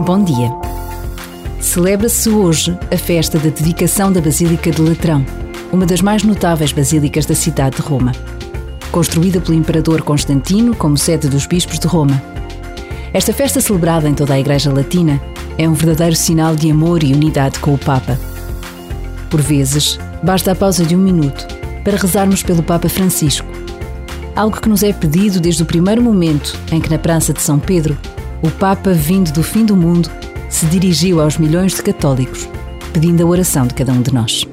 Bom dia. Celebra-se hoje a festa da dedicação da Basílica de Letrão, uma das mais notáveis basílicas da cidade de Roma. Construída pelo imperador Constantino como sede dos bispos de Roma. Esta festa celebrada em toda a Igreja Latina é um verdadeiro sinal de amor e unidade com o Papa. Por vezes, basta a pausa de um minuto para rezarmos pelo Papa Francisco. Algo que nos é pedido desde o primeiro momento em que, na Praça de São Pedro, o Papa, vindo do fim do mundo, se dirigiu aos milhões de católicos, pedindo a oração de cada um de nós.